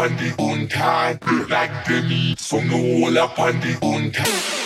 up on the untied. Like the from the wall up on the untied.